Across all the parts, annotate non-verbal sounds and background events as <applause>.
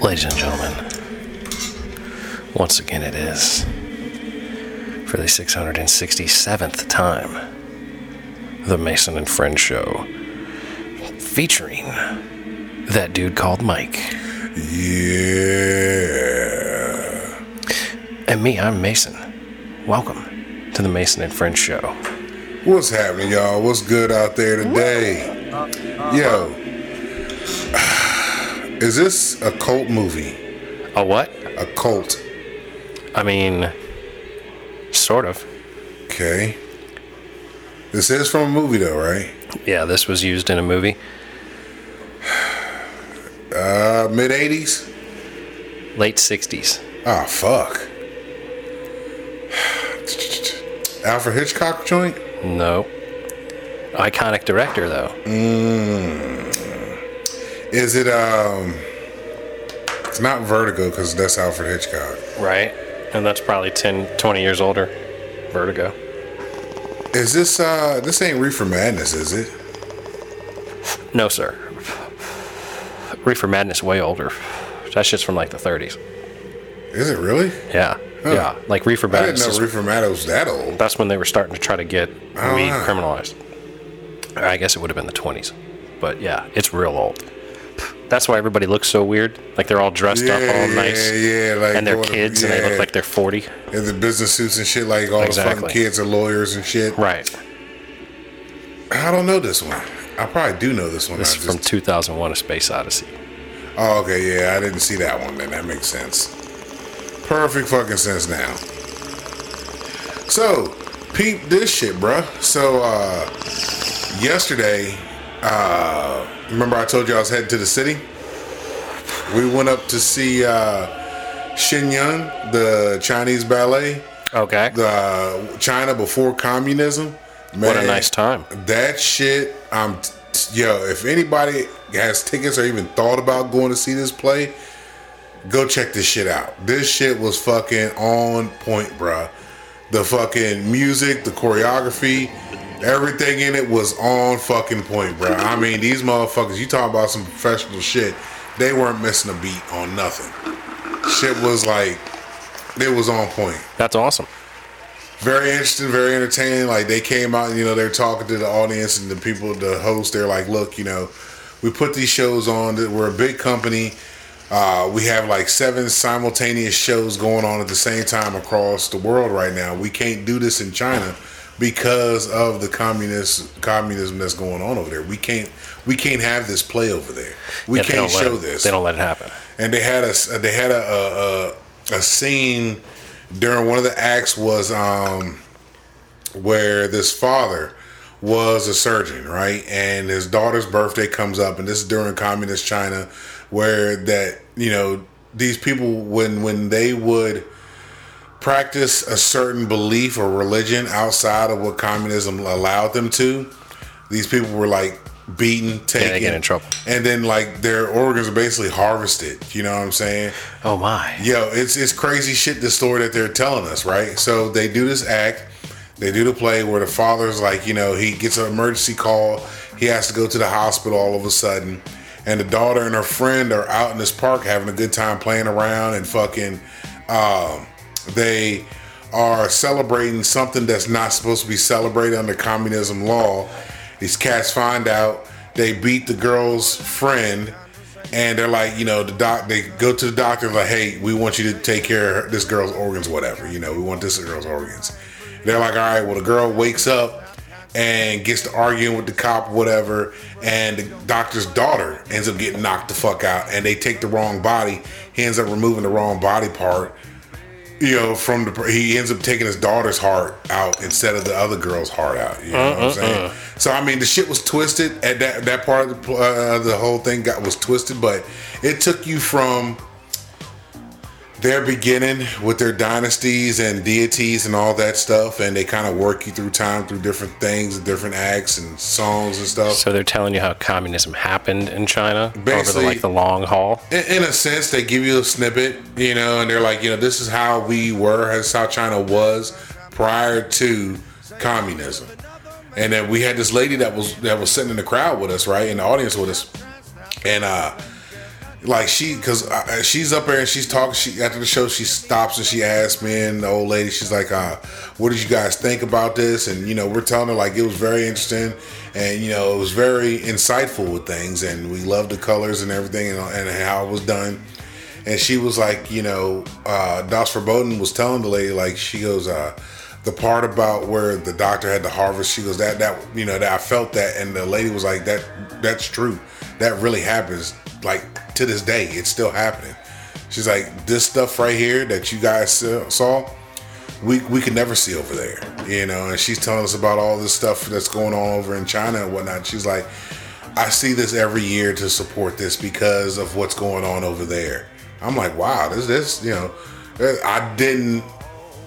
Ladies and gentlemen, once again it is for the 667th time the Mason and Friends show featuring that dude called Mike. Yeah. And me, I'm Mason. Welcome to the Mason and Friends show. What's happening, y'all? What's good out there today? Yo. <sighs> Is this a cult movie? A what? A cult. I mean, sort of. Okay. This is from a movie, though, right? Yeah, this was used in a movie. <sighs> Uh, mid 80s? Late 60s. Ah, fuck. <sighs> Alfred Hitchcock joint? No. Iconic director, though. Is it, um. It's not Vertigo because that's Alfred Hitchcock. Right? And that's probably 10, 20 years older. Vertigo. Is this, uh. This ain't Reefer Madness, is it? No, sir. Reefer Madness way older. That shit's from like the 30s. Is it really? Yeah. Yeah. Like Reefer I didn't Madness. know Reefer Madness was that old. that's when they were starting to try to get Oh, weed wow. criminalized. I guess it would have been the 20s. But yeah, it's real old. That's why everybody looks so weird. Like they're all dressed up all nice. Yeah, like and they're going to- kids and they yeah. look like they're 40. in the business suits and shit. Like all the Exactly. fucking kids are lawyers and shit. Right. I don't know this one. I probably do know this one. This I is from just- 2001 A Space Odyssey. oh, okay, yeah, I didn't see that one. Then that makes sense. Perfect fucking sense now. So, peep this shit, bruh. So, uh, yesterday, uh, remember I told you I was heading to the city? We went up to see uh, Shen Yun, the Chinese ballet. Okay. the China before communism. Man, What a nice time. That shit. I'm yo. If anybody has tickets or even thought about going to see this play, go check this shit out. This shit was fucking on point, bruh. The fucking music, the choreography, everything in it was on fucking point, bruh. I mean, these motherfuckers. You talking about some professional shit? They weren't missing a beat on nothing. Shit was like, it was on point That's awesome. very interesting, very entertaining. Like they came out, you know, they're talking to the audience and the people, the host. They're like, "Look, you know, we put these shows on. that We're a big company. Uh, we have like seven simultaneous shows going on at the same time across the world right now. We can't do this in China because of the communist communism that's going on over there. We can't we can't have this play over there. We Yeah, can't show it- this." They don't let it happen. and they had a they had a a, a, a scene during one of the acts was um where this father was a surgeon right and his daughter's birthday comes up and this is during communist china where that you know these people when when they would practice a certain belief or religion outside of what communism allowed them to these people were like beaten taken get in trouble. and then like their organs are basically harvested you know what i'm saying Oh my. Yo, it's it's crazy shit. The story that they're telling us, right? So they do this act, they do the play where the father's like, you know, he gets an emergency call, he has to go to the hospital all of a sudden, and the daughter and her friend are out in this park having a good time playing around and fucking, um, they are celebrating something that's not supposed to be celebrated under communism law. These cats find out they beat the girl's friend and they're like, you know, the doc. They go to the doctor like, hey, we want you to take care of this girl's organs, whatever. You know, we want this girl's organs. They're like, all right. Well, the girl wakes up and gets to arguing with the cop, whatever, and the doctor's daughter ends up getting knocked the fuck out, and they take the wrong body. He ends up removing the wrong body part. You know, from the he ends up taking his daughter's heart out instead of the other girl's heart out. You know what I'm saying? So I mean, the shit was twisted at that that part of the uh, the whole thing got was twisted, but it took you from their beginning with their dynasties and deities and all that stuff, and they kind of work you through time through different things, different acts and songs and stuff. So they're telling you how communism happened in China over the like the long haul. in, in a sense, they give you a snippet, you know, and they're like, you know, this is how we were, this is how China was prior to communism. And then we had this lady that was that was sitting in the crowd with us, right, in the audience with us, and uh, like she, cause uh, she's up there and she's talking. She after the show, she stops and she asks me and the old lady, she's like, uh, "What did you guys think about this?" And you know, we're telling her like it was very interesting, and you know, it was very insightful with things, and we loved the colors and everything, and, and how it was done. And she was like, you know, uh, Das Verboten was telling the lady like she goes, uh, the part about where the doctor had to harvest, she goes that that you know that I felt that, and the lady was like that that's true, that really happens. Like to this day, it's still happening. She's like this stuff right here that you guys saw, we we could never see over there, you know. And she's telling us about all this stuff that's going on over in China and whatnot. She's like, I see this every year to support this because of what's going on over there. I'm like, wow, this this you know, I didn't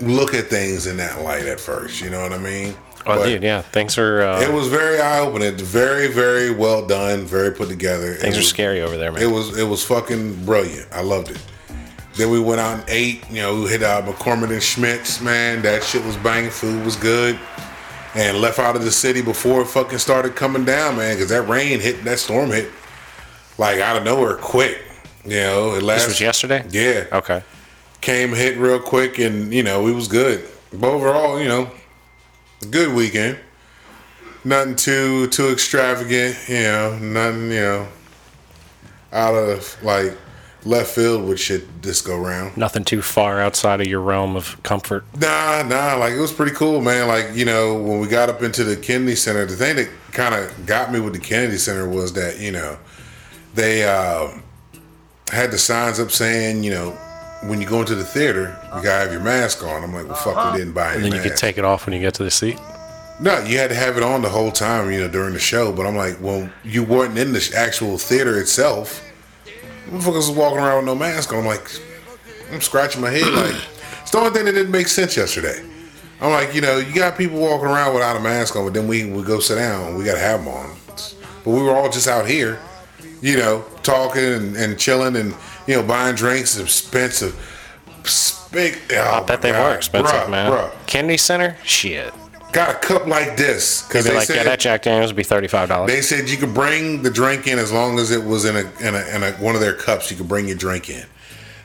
look at things in that light at first. You know what I mean? Oh, but dude, yeah. Thanks for. Uh, it was very eye opening. Very, very well done. Very put together. Things it are was, scary over there, man. It was it was fucking brilliant. I loved it. Then we went out and ate. You know, we hit uh, McCormick and Schmick's. Man, that shit was banging. Food was good. And left out of the city before it fucking started coming down, man. Because that rain hit, that storm hit, like out of nowhere, quick. You know, it last. This was yesterday. Yeah. Okay. Came hit real quick, and you know, it was good. But overall, you know, good weekend. Nothing too too extravagant, you know. Nothing, you know, out of like left field with shit this go round. Nothing too far outside of your realm of comfort. Nah, nah. Like it was pretty cool, man. Like you know, when we got up into the Kennedy Center, the thing that kind of got me with the Kennedy Center was that you know they uh, had the signs up saying, you know, when you go into the theater, you gotta have your mask on. I'm like, well, fuck, we uh-huh. didn't buy any. And then you mask. could take it off when you get to the seat. No, you had to have it on the whole time, you know, during the show. But I'm like, well, you weren't in the actual theater itself. Motherfuckers was walking around with no mask on. I'm like, I'm scratching my head. Like, it's the only thing that didn't make sense yesterday. I'm like, you know, you got people walking around without a mask on, but then we we go sit down. We got to have them on. But we were all just out here, you know, talking and, and chilling and you know buying drinks, is expensive. Big, oh I bet they God. were expensive, bruh, man. Bruh. Kennedy Center, shit. Got a cup like this because they like, said yeah, that Jack Daniels would be thirty five dollars. they said you could bring the drink in as long as it was in a in a, in a one of their cups. You could bring your drink in.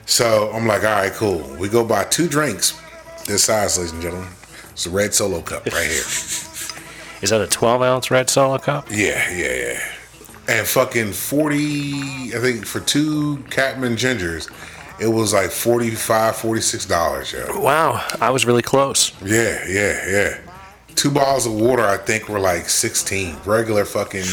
So I'm like, all right, cool. We go buy two drinks this size, ladies and gentlemen. It's a red solo cup right here. <laughs> Is that a twelve ounce red solo cup? Yeah, yeah, yeah. And fucking 40, I think for two Catman Gingers, it was like 45 $46, yo. Wow, I was really close. Yeah, yeah, yeah. Two bottles of water, I think, were like 16. Regular fucking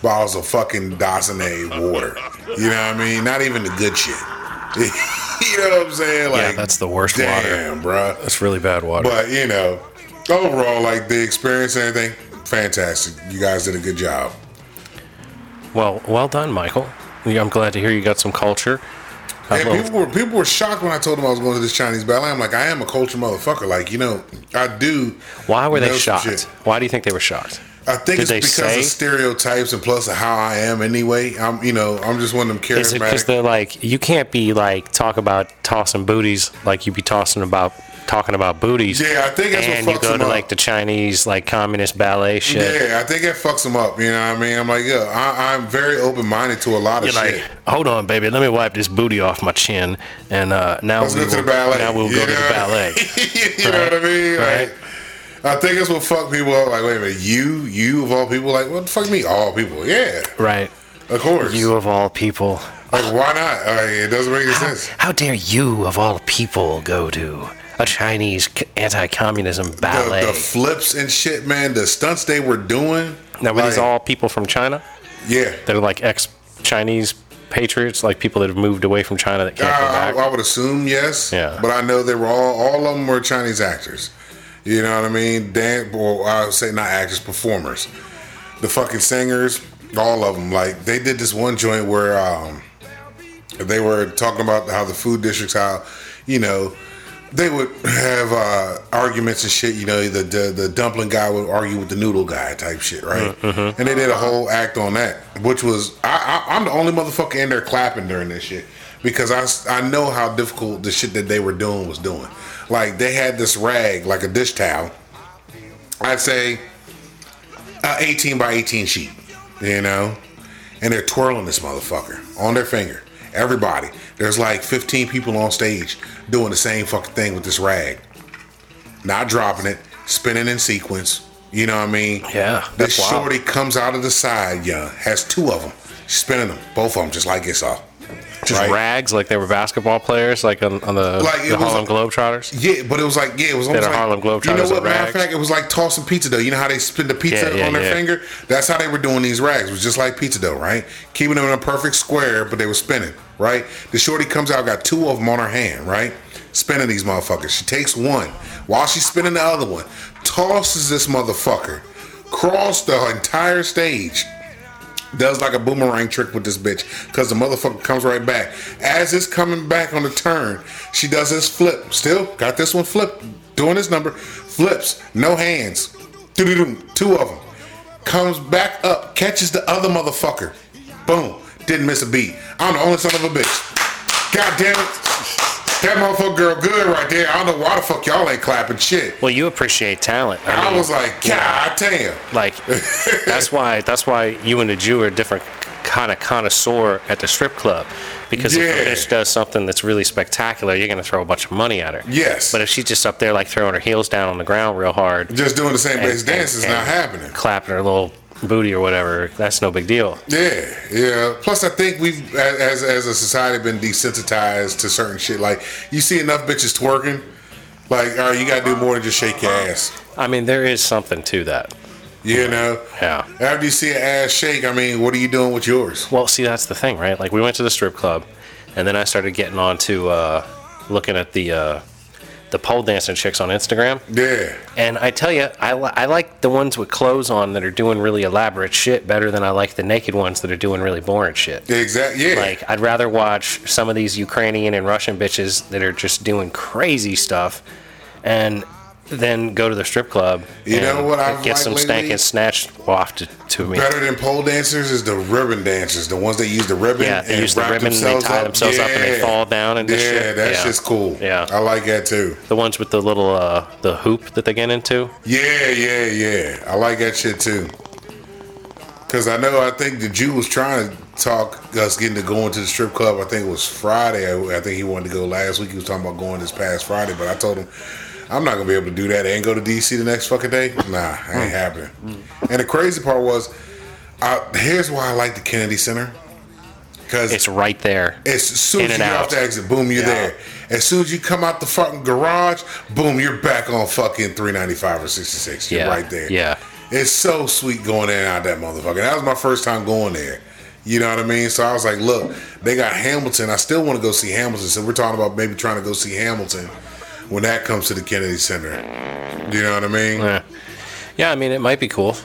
bottles of fucking Dasani water. You know what I mean? Not even the good shit. <laughs> you know what I'm saying? Like, yeah, that's the worst water. damn, bruh. That's really bad water. But, you know, overall, like the experience and everything, fantastic. You guys did a good job. Well, well done, Michael. I'm glad to hear you got some culture. I And people were people were shocked when I told them I was going to this Chinese ballet. I'm like, I am a culture motherfucker. Like, you know, I do. Why were they shocked? Why do you think they were shocked? I think Did it's because say? of stereotypes and plus of how I am anyway. I'm, you know, I'm just one of them Is it because they're like, you can't be like talk about tossing booties like you be tossing about talking about booties. Yeah, I think that's what and you go to up. like the Chinese like communist ballet shit. Yeah, I think it fucks them up. You know what I mean? I'm like, yeah, I, I'm very open minded to a lot of You're shit. like, hold on, baby, let me wipe this booty off my chin, and uh, now Let's we go to will, the ballet. Now we'll You go to the ballet. <laughs> you know what I mean? Right. Like, I think that's what fuck people up. Like, wait a minute, you, you of all people, like, what the fuck me? All people, yeah, right. of course. You of all people. like, why not? Like, it doesn't make any sense. How dare you of all people go to a Chinese anti-communism ballet? The, the flips and shit, man. The stunts they were doing. now, were these all people from China? Yeah. They're like ex-Chinese patriots, like people that have moved away from China that can't come I, I, back. I would assume yes. Yeah. But I know they were all all of them were Chinese actors. You know what I mean? Dan, or I would say not actors, performers. The fucking singers, all of them. Like they did this one joint where um, they were talking about how the food districts, how you know. They would have uh, arguments and shit. You know, the, the the dumpling guy would argue with the noodle guy type shit, right? Uh, uh-huh. And they did a whole act on that, which was I, I, I'm the only motherfucker in there clapping during this shit because I I know how difficult the shit that they were doing was doing. Like they had this rag, like a dish towel. I'd say a 18 by 18 sheet, you know, and they're twirling this motherfucker on their finger. Everybody, there's like 15 people on stage doing the same fucking thing with this rag, not dropping it, spinning in sequence. You know what I mean? Yeah, This wild. shorty comes out of the side, yeah, has two of them, spinning them, both of them, just like it's all. Just right? rags like they were basketball players, like on, on the, Like, the Harlem Globetrotters. Yeah, but it was like yeah, it was almost like Harlem You know what? Matter of fact, it was like tossing pizza dough. You know how they spin the pizza Yeah, yeah, on their yeah. finger? That's how they were doing these rags. It was just like pizza dough, right? Keeping them in a perfect square, but they were spinning, right? The shorty comes out, got two of them on her hand, right? Spinning these motherfuckers. She takes one while she's spinning the other one, tosses this motherfucker across the entire stage does like a boomerang trick with this bitch because the motherfucker comes right back. As it's coming back on the turn, she does this flip. Still got this one flip, doing this number, flips, no hands, two of them. Comes back up, catches the other motherfucker. Boom, didn't miss a beat. I'm the only son of a bitch. God damn it. That motherfucker girl good right there. I don't know why the fuck y'all ain't clapping shit. Well, you appreciate talent. I I mean, was like, God damn. like that's <laughs> why that's why you and the Jew are a different kind of connoisseur at the strip club because Yeah. if a bitch does something that's really spectacular, you're gonna throw a bunch of money at her. Yes. But if she's just up there like throwing her heels down on the ground real hard, Just doing the same and- dance is not happening. clapping her little booty or whatever, that's no big deal. Yeah, yeah. Plus, I think we've, as as a society, been desensitized to certain shit. Like, you see enough bitches twerking, like, all right, you gotta do more than just shake your ass. I mean, there is something to that. You know? Yeah. After you see an ass shake, I mean, what are you doing with yours? Well, see, that's the thing, right? Like, we went to the strip club, and then I started getting on to uh, looking at the uh, the pole dancing chicks on Instagram. Yeah, And I tell you, I, li- I like the ones with clothes on that are doing really elaborate shit better than I like the naked ones that are doing really boring shit. exactly. Yeah, Like, I'd rather watch some of these Ukrainian and Russian bitches that are just doing crazy stuff and then go to the strip club You and know what I've get some lately? stank and snatched wafted to me. better than pole dancers is the ribbon dancers, the ones that use the ribbon. Yeah, they and use the ribbon and they tie themselves up and they fall down and yeah, that's Yeah. just cool. Yeah. I like that too. The ones with the little uh, the hoop that they get into. Yeah, yeah, yeah. I like that shit too. Cause I know I think the Jew was trying to talk us getting to going to the strip club. I think it was Friday. I, I think he wanted to go last week. He was talking about going this past Friday, but I told him I'm not gonna be able to do that and go to DC the next fucking day. Nah, ain't happening. And the crazy part was, I, here's why I like the Kennedy Center. Cause It's right there. as soon In as you get out. off the exit, boom, you're Yeah. there. As soon as you come out the fucking garage, boom, you're back on fucking 395 or 66. You're Yeah, right there. yeah. It's so sweet going in and out that motherfucker. That was my first time going there. You know what I mean? So I was like, look, they got Hamilton. I still want to go see Hamilton. So we're talking about maybe trying to go see Hamilton when that comes to the Kennedy Center. You know what I mean? Yeah. Yeah, I mean, it might be cool.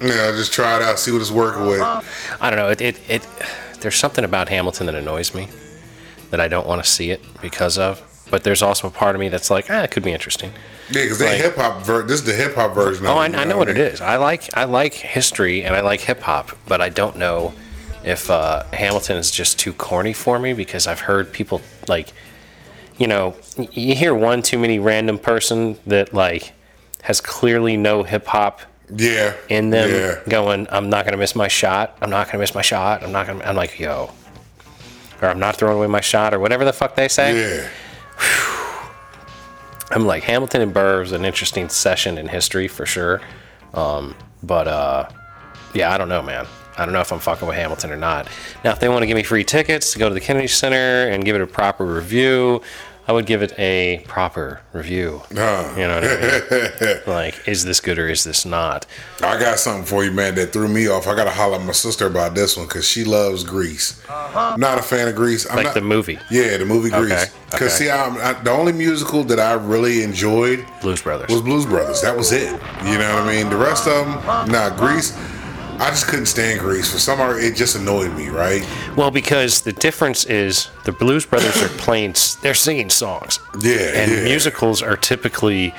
Yeah, just try it out, see what it's working with. I don't know. It, it, it there's something about Hamilton that annoys me that I don't want to see it because of. But there's also a part of me that's like, ah, it could be interesting. Yeah, because Like- hip hop. Ver- this is the hip hop version. Oh, of I, it, I know what it mean? is. I like I like history and I like hip hop, but I don't know if uh, Hamilton is just too corny for me because I've heard people like, you know, you hear one too many random person that like has clearly no hip hop Yeah. in them Yeah. going, I'm not gonna miss my shot. I'm not gonna miss my shot. I'm not gonna. I'm like, yo, or I'm not throwing away my shot, or whatever the fuck they say. Yeah. I'm like Hamilton and Burr was an interesting session in history for sure. Um, but uh, yeah, I don't know, man. I don't know if I'm fucking with Hamilton or not. Now, if they want to give me free tickets to go to the Kennedy Center and give it a proper review, I would give it a proper review. <laughs> Huh. You know what I mean? <laughs> like, is this good or is this not? I got something for you, man, that threw me off. I got to holler at my sister about this one because she loves Grease. Uh-huh. Not a fan of Grease. I'm Like not, the movie, Yeah, the movie Grease. Okay, Because okay. see, I'm, I, the only musical that I really enjoyed Blues Brothers. was Blues Brothers. That was it. You know what I mean? The rest of them, nah, Grease. I just couldn't stand Grease. For some reason, it just annoyed me, right? Well, because the difference is the Blues Brothers are playing, they're singing songs. Yeah, And yeah. musicals are typically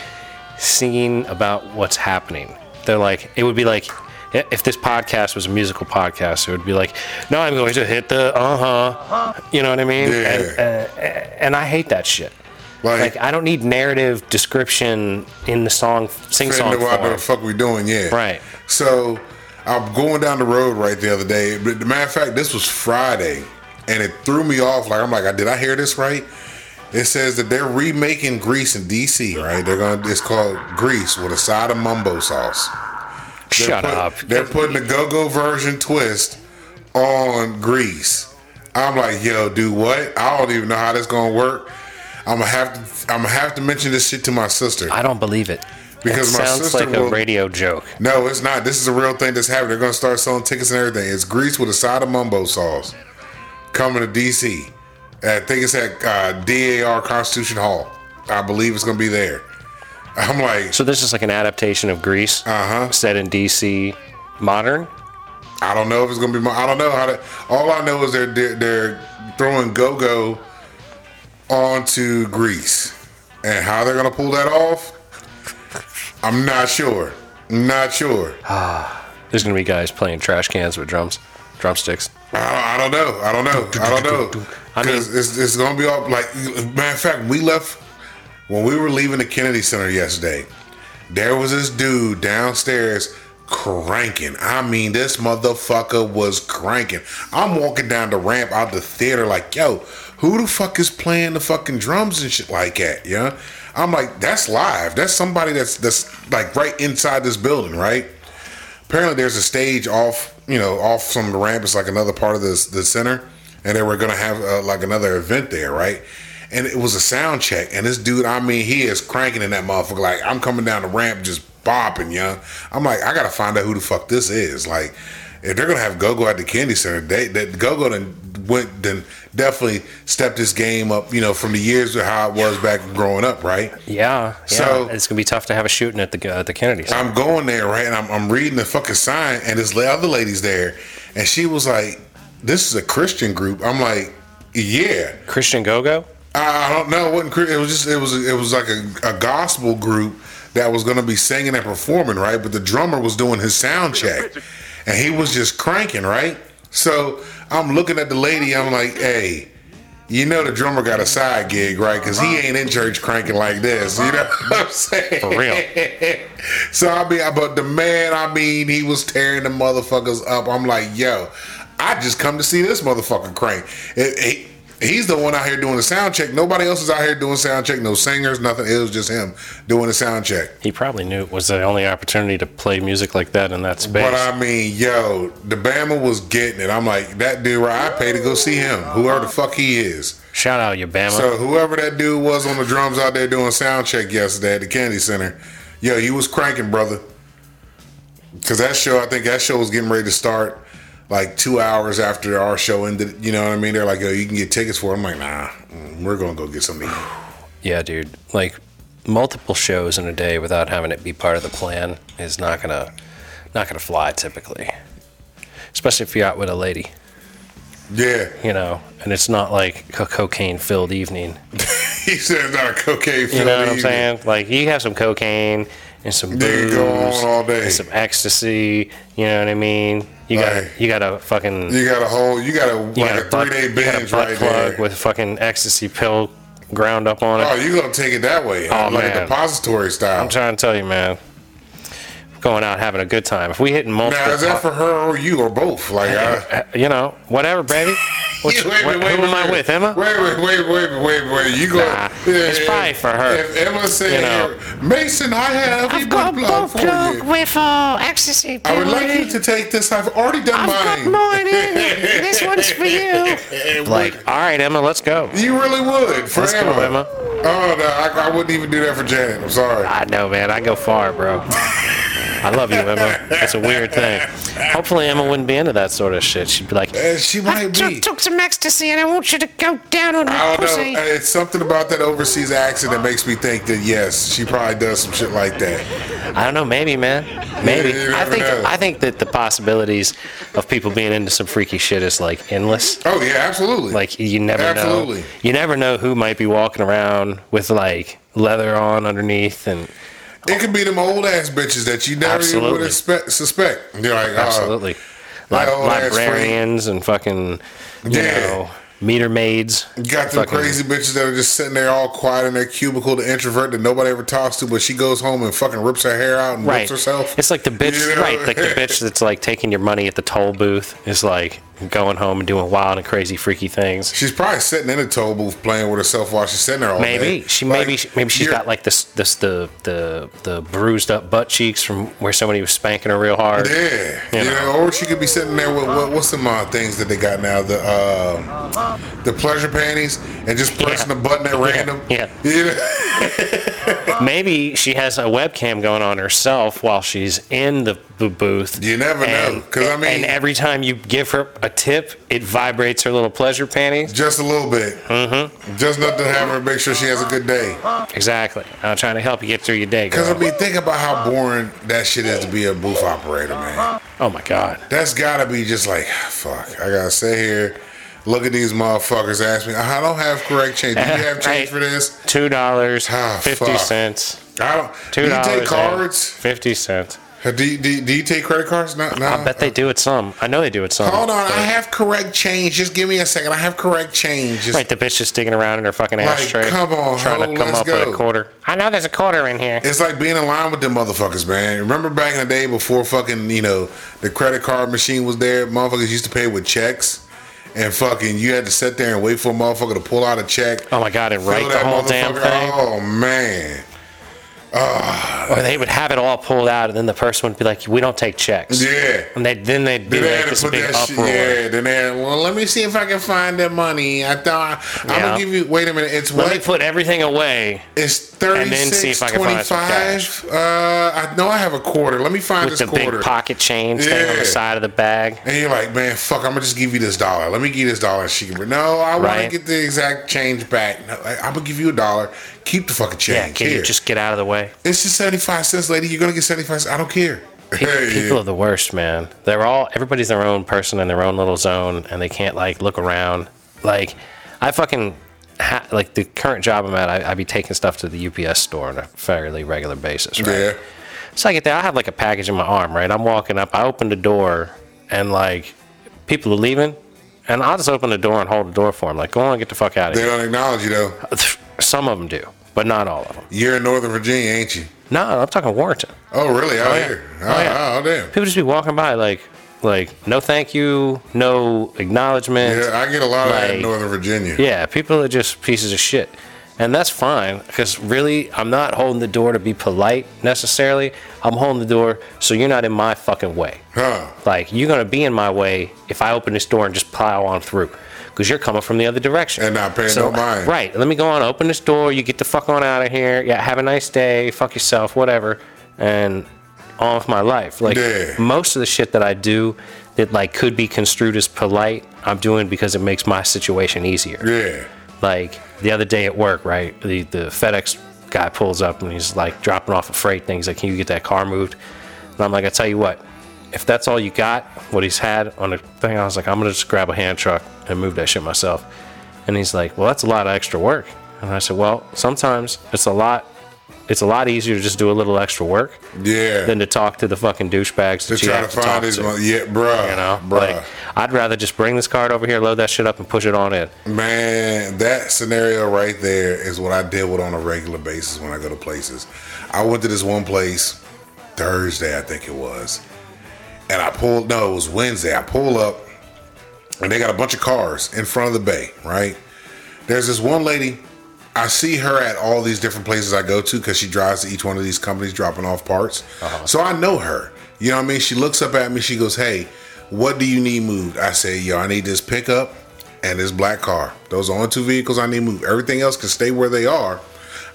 singing about what's happening. They're like, it would be like, if this podcast was a musical podcast, it would be like, no, I'm going to hit the uh huh. You know what I mean? Yeah. And, uh, and I hate that shit. Like, Like I don't need narrative description in the song, sing song what the fuck we doing, yeah. Right. So I'm going down the road right the other day. But the matter of fact, this was Friday, and it threw me off. Like I'm like, did I hear this right? It says that they're remaking Grease in DC, right? They're gonna. It's called Grease with a side of mumbo sauce. They're Shut put- up. They're putting the go-go version twist on Grease. I'm like, yo, do what? I don't even know how this gonna work. I'm gonna have to. I'm gonna have to mention this shit to my sister. I don't believe it. Because it my sounds sister like a will- radio joke. No, it's not. This is a real thing that's happening. They're gonna start selling tickets and everything. It's Grease with a side of mumbo sauce coming to DC. I think it's at uh, DAR Constitution Hall. I believe it's gonna be there. I'm like, So this is like an adaptation of Grease, Uh-huh. set in DC, modern. I don't know if it's gonna be. My, I don't know how to. All I know is they're they're, they're throwing go go onto Grease, and how they're gonna pull that off. I'm not sure. Not sure. Ah, there's gonna be guys playing trash cans with drums, drumsticks. I don't, I don't know. I don't know. I don't know. I mean- Because it's, it's going to be all like, matter of fact, we left when we were leaving the Kennedy Center yesterday. There was this dude downstairs cranking. I mean, this motherfucker was cranking. I'm walking down the ramp out the theater, like, yo, who the fuck is playing the fucking drums and shit like that? Yeah, I'm like, that's live. That's somebody that's that's like right inside this building, right? apparently there's a stage off, you know, off some of the ramp. It's like another part of the the center, and they were gonna have uh, like another event there, right? And it was a sound check, and this dude, I mean, he is cranking in that motherfucker. Like I'm coming down the ramp, just bopping, young. I'm like, I gotta find out who the fuck this is. Like, if they're gonna have GoGo at the Kennedy Center, they that GoGo then went then definitely stepped this game up, you know, from the years of how it was back growing up, right? Yeah, yeah. It's gonna be tough to have a shooting at the at the Kennedy. Center. I'm going there, right? And I'm, I'm reading the fucking sign, and this other lady's there, and she was like, "This is a Christian group." I'm like, "Yeah." Christian Go-Go. I, I don't know. It wasn't. It was just. It was. It was like a, a gospel group that was going to be singing and performing, right? But the drummer was doing his sound check, and he was just cranking, right? So I'm looking at the lady. I'm like, "Hey." You know the drummer got a side gig, right? Because he ain't in church cranking like this. You know <laughs> what I'm saying? For real. <laughs> so I mean, but the man, I mean, he was tearing the motherfuckers up. I'm like, yo, I just come to see this motherfucker crank. It- it- he's the one out here doing the sound check. Nobody else is out here doing sound check. No singers, nothing. It was just him doing the sound check. He probably knew it was the only opportunity to play music like that in that space. But I mean, yo, the Bama was getting it. I'm like, that dude, right? I paid to go see him, whoever the fuck he is. Shout out you, Bama. So whoever that dude was on the drums out there doing sound check yesterday at the Kennedy Center, yo, he was cranking, brother. Cause that show, I think that show was getting ready to start like two hours after our show ended. You know what I mean? They're like, yo, you can get tickets for. it. I'm like, nah, mm, we're gonna go get something. <sighs> yeah, dude. Like multiple shows in a day without having it be part of the plan is not gonna not gonna fly typically. Especially if you're out with a lady, Yeah, you know, and it's not like a cocaine filled evening. <laughs> he said it's not a cocaine. Filled You know what I'm saying? Like you have some cocaine and some booze you all day. and some ecstasy. You know what I mean? You got Right. you got a fucking You got a whole, you got a you like got a a butt, three day a binge right plug there. with fucking ecstasy pill ground up on it. oh, you gonna take it that way? Oh, like a man. depository style. I'm trying to tell you, man. Going out having a good time. If we hitting multiple, now is that for her or you or both? Like, I, uh, you know, whatever, baby. <laughs> Which, Wait, wait, wh- wait, who am I wait. with, Emma? Wait, wait, wait, wait, wait, wait. You go. Nah, it's probably for her. If Emma said, You know. Mason, I have a butt plug for you. with uh, ecstasy. I would like you to take this. I've already done I've got mine. mine in. <laughs> This one's for you. Like, all right, Emma, let's go. You really would for Let's go, Emma. Emma. Oh no, I, I wouldn't even do that for Janet. I'm sorry. I know, man. I go far, bro. <laughs> I love you, Emma. It's a weird thing. Hopefully, Emma wouldn't be into that sort of shit. She'd be like, Uh, she I might took, be. took some ecstasy and I want you to go down on I my don't know. Uh, It's something about that overseas accent that makes me think that yes, she probably does some shit like that. I don't know, maybe, man, maybe. you I never think know. I think that the possibilities of people being into some freaky shit is like endless. Oh yeah, absolutely. Like you never Absolutely. know. You never know who might be walking around with like leather on underneath and it could be them old ass bitches that you never even would expect, suspect. You're like, uh, absolutely Li- librarians and fucking you Yeah. know meter maids. Got them Fucking- crazy bitches that are just sitting there all quiet in their cubicle, the introvert that nobody ever talks to, but she goes home and fucking rips her hair out and Right. rips herself. It's like the bitch, You know? right? Like the <laughs> bitch that's like taking your money at the toll booth is like going home and doing wild and crazy, freaky things. She's probably sitting in a toll booth playing with herself while she's sitting there all Maybe day. she Like, maybe she, maybe she's got like this this the the the bruised up butt cheeks from where somebody was spanking her real hard. Yeah, You you know. know, or she could be sitting there with what, what's some uh, things that they got now the uh, the pleasure panties and just pressing Yeah. the button at random. yeah. <laughs> You know? Maybe she has a webcam going on herself while she's in the booth. You never know, because I mean- and every time you give her a tip, it vibrates her little pleasure panties. just a little bit. Mm-hmm. Just enough to have her make sure she has a good day. Exactly. I'm trying to help you get through your day, Because I mean, think about how boring that shit is to be a booth operator, man. Oh my god. That's gotta be just like, fuck. I gotta sit here, look at these motherfuckers, ask me, I don't have correct change. Do you have <laughs> change Right. for this? Two dollars Ah, fifty fuck. cents. I don't. Two dollars. take cards? Fifty cents. Do you, do, you- do you take credit cards? No, no. I bet they do it some. I know they do it some. Hold on, I have correct change. Just give me a second. I have correct change. Just, Right, the bitch just digging around in her fucking Like, ashtray, come on, trying ho, to come up with a quarter. I know there's a quarter in here. It's like being in line with them motherfuckers, man. Remember back in the day before fucking, you know, the credit card machine was there? Motherfuckers used to pay with checks. And fucking, you had to sit there and wait for a motherfucker to pull out a check. Oh my god, and write the whole damn thing. Oh, man. Or they would have it all pulled out, and then the person would be like, "We don't take checks." Yeah. And they then they'd be Then like this big that shit. uproar. Yeah, then they well, let me see if I can find that money. I thought, I'm Yeah. going to give you, wait a minute. It's Let what? me put everything away It's thirty And then see if I can find some five. Uh, I know I have a quarter. Let me find with this the quarter. big pocket chain staying on Yeah. the side of the bag. and you're like, man, fuck, I'm gonna just give you this dollar. Let me give you this dollar. And she can, no, I want Right. to get the exact change back. No, I'm gonna give you a dollar. Keep the fucking Yeah, can Here. you just get out of the way? it's just seventy five cents, lady. You're gonna get seventy five. cents. I don't care. People, people are the worst, man. They're all everybody's their own person in their own little zone, and they can't like look around. Like, I fucking ha- like the current job I'm at. I, I be taking stuff to the UPS store on a fairly regular basis, right? yeah. So I get there, I have like a package in my arm, right? I'm walking up, I open the door, and like people are leaving, and I'll just open the door and hold the door for them. Like, go on, get the fuck out of They here. They don't acknowledge you though. <laughs> Some of them do, but not all of them. You're in Northern Virginia, ain't you? No, I'm talking Warrenton. Oh, really? Out Oh, yeah. here? Oh, Oh, yeah. oh, damn. People just be walking by like, like no thank you, no acknowledgement. Yeah, I get a lot of that in Northern Virginia. Yeah, people are just pieces of shit. And that's fine because really, I'm not holding the door to be polite necessarily. I'm holding the door so you're not in my fucking way. Huh? Like, you're going to be in my way if I open this door and just plow on through because you're coming from the other direction. And not paying no mind. Right. Let me go on, open this door. You get the fuck on out of here. Yeah, have a nice day. Fuck yourself, whatever. And on with my life. Like, Yeah. most of the shit that I do that, like, could be construed as polite, I'm doing because it makes my situation easier. Yeah. Like the other day at work, right? The the FedEx guy pulls up and he's like dropping off a freight thing. He's like, "Can you get that car moved?" And I'm like, "I tell you what, if that's all you got, what he's had on a thing, I was like, I'm gonna just grab a hand truck and move that shit myself." And he's like, "Well, that's a lot of extra work." And I said, "Well, sometimes it's a lot. It's a lot easier to just do a little extra work Yeah. than to talk to the fucking douchebags that to you try have to to find these, to." yeah, bruh, you know, bruh. like I'd rather just bring this card over here, load that shit up, and push it on in. Man, that scenario right there is what I deal with on a regular basis when I go to places. I went to this one place Thursday, I think it was, and I pulled. No, it was Wednesday. I pull up, and they got a bunch of cars in front of the bay. Right there's this one lady. I see her at all these different places I go to because she drives to each one of these companies dropping off parts. Uh-huh. So I know her. You know what I mean? She looks up at me. She goes, "Hey, what do you need moved?" I say, "Yo, I need this pickup and this black car. Those are the only two vehicles I need moved. Everything else can stay where they are.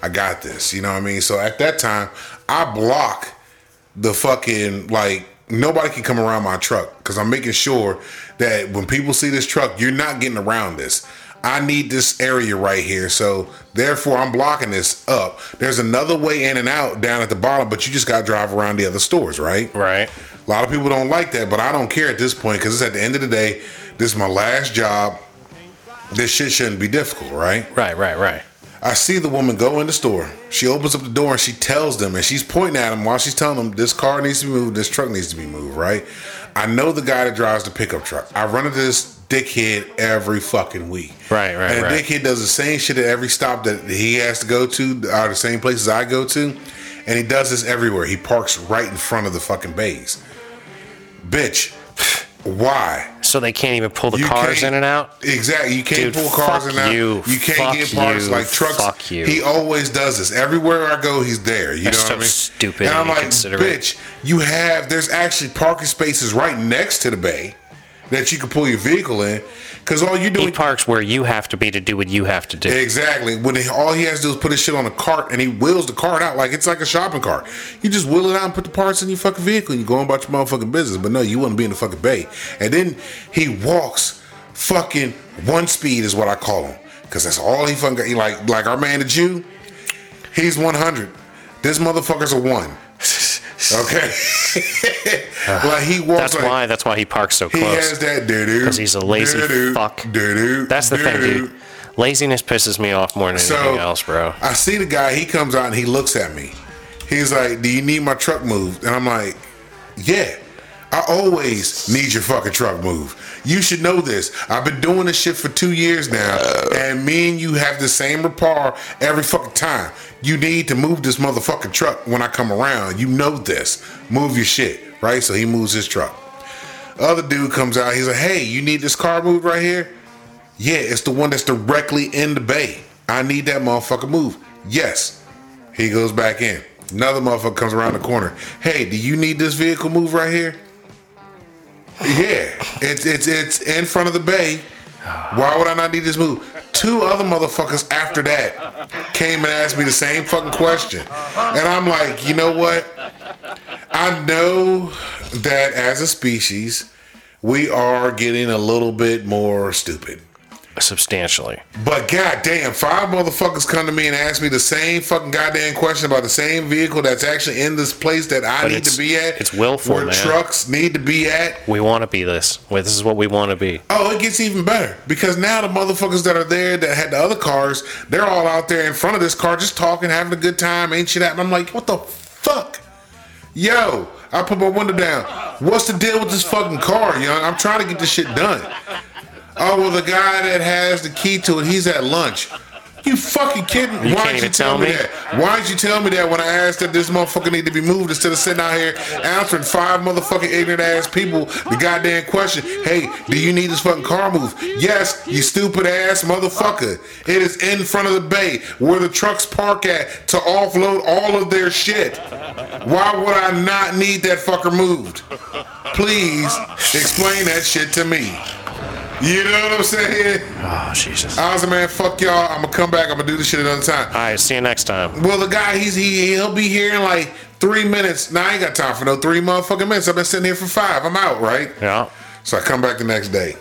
I got this." You know what I mean? So at that time, I block the fucking like nobody can come around my truck because I'm making sure that when people see this truck, you're not getting around this. I need this area right here. So therefore I'm blocking this up. There's another way in and out down at the bottom, but you just gotta drive around the other stores, right? Right. A lot of people don't like that, but I don't care at this point because it's at the end of the day, this is my last job. This shit shouldn't be difficult, right? Right. Right. Right. I see the woman go in the store. She opens up the door and she tells them, and she's pointing at them while she's telling them this car needs to be moved, this truck needs to be moved, right? I know the guy that drives the pickup truck. I run into this dickhead every fucking week. Right, right, And right. dickhead does the same shit at every stop that he has to go to, or the same places I go to, and he does this everywhere. He parks right in front of the fucking bays. Bitch, <sighs> why? So they can't even pull the You cars in and out. Exactly. You can't Dude, pull cars in and out. you. You can't Fuck get parts you. like trucks. Fuck you. He always does this. Everywhere I go, he's there. You That's know what so I mean? stupid And I'm like, bitch, you have there's actually parking spaces right next to the bay that you can pull your vehicle in. Because all you're He doing parks where you have to be to do what you have to do. Exactly. When he, all he has to do is put his shit on a cart and he wheels the cart out like it's like a shopping cart. You just wheel it out and put the parts in your fucking vehicle and you go on about your motherfucking business. But no, you want to be in the fucking bay. And then he walks fucking one speed is what I call him. Cause that's all he fucking got. He like like our man the Jew, he's 100. This motherfucker's a one. Okay. <laughs> like he walks That's like, why. That's why he parks so close. he has that doo-doo. 'Cause he's a lazy doo-doo, fuck. Doo-doo, That's the thing, doo-doo. dude. Laziness pisses me off more than anything else, bro. I see the guy. He comes out and he looks at me. He's like, "Do you need my truck moved?" And I'm like, "Yeah, I always need your fucking truck moved. You should know this. I've been doing this shit for two years now, and me and you have the same rapport every fucking time. You need to move this motherfucking truck when I come around. You know this. Move your shit, right?" So he moves his truck. Other dude comes out. He's like, "Hey, you need this car moved right here?" Yeah, it's the one that's directly in the bay. I need that motherfucker moved. Yes. He goes back in. Another motherfucker comes around the corner. Hey, do you need this vehicle moved right here? Yeah. It's it's it's in front of the bay. Why would I not need this move? Two other motherfuckers after that came and asked me the same fucking question. And I'm like, you know what? I know that as a species, we are getting a little bit more stupid. Substantially. But goddamn, five motherfuckers come to me and ask me the same fucking goddamn question about the same vehicle that's actually in this place that I But need to be at. it's willful, where man. trucks need to be at. We want to be this. Well, This is what we want to be. Oh, it gets even better because now the motherfuckers that are there that had the other cars, they're all out there in front of this car just talking, having a good time, ain't shit happening. I'm like, what the fuck? Yo, I put my window down. What's the deal with this fucking car, young? I'm trying to get this shit done. Oh well, the guy that has the key to it, he's at lunch. You fucking kidding? You Why can't you tell tell me me? that? Why did you tell me that when I asked that this motherfucker need to be moved instead of sitting out here answering five motherfucking ignorant ass people the goddamn question? Hey, do you need this fucking car moved? Yes, you stupid ass motherfucker. It is in front of the bay where the trucks park at to offload all of their shit. Why would I not need that fucker moved? Please explain that shit to me. You know what I'm saying? Oh, Jesus. I was like, man, fuck y'all. I'm gonna come back. I'm gonna do this shit another time. All right, see you next time. Well, the guy, he's he he'll be here in like three minutes. Now I ain't got time for no three motherfucking minutes. I've been sitting here for five. I'm out, right? Yeah. So I come back the next day.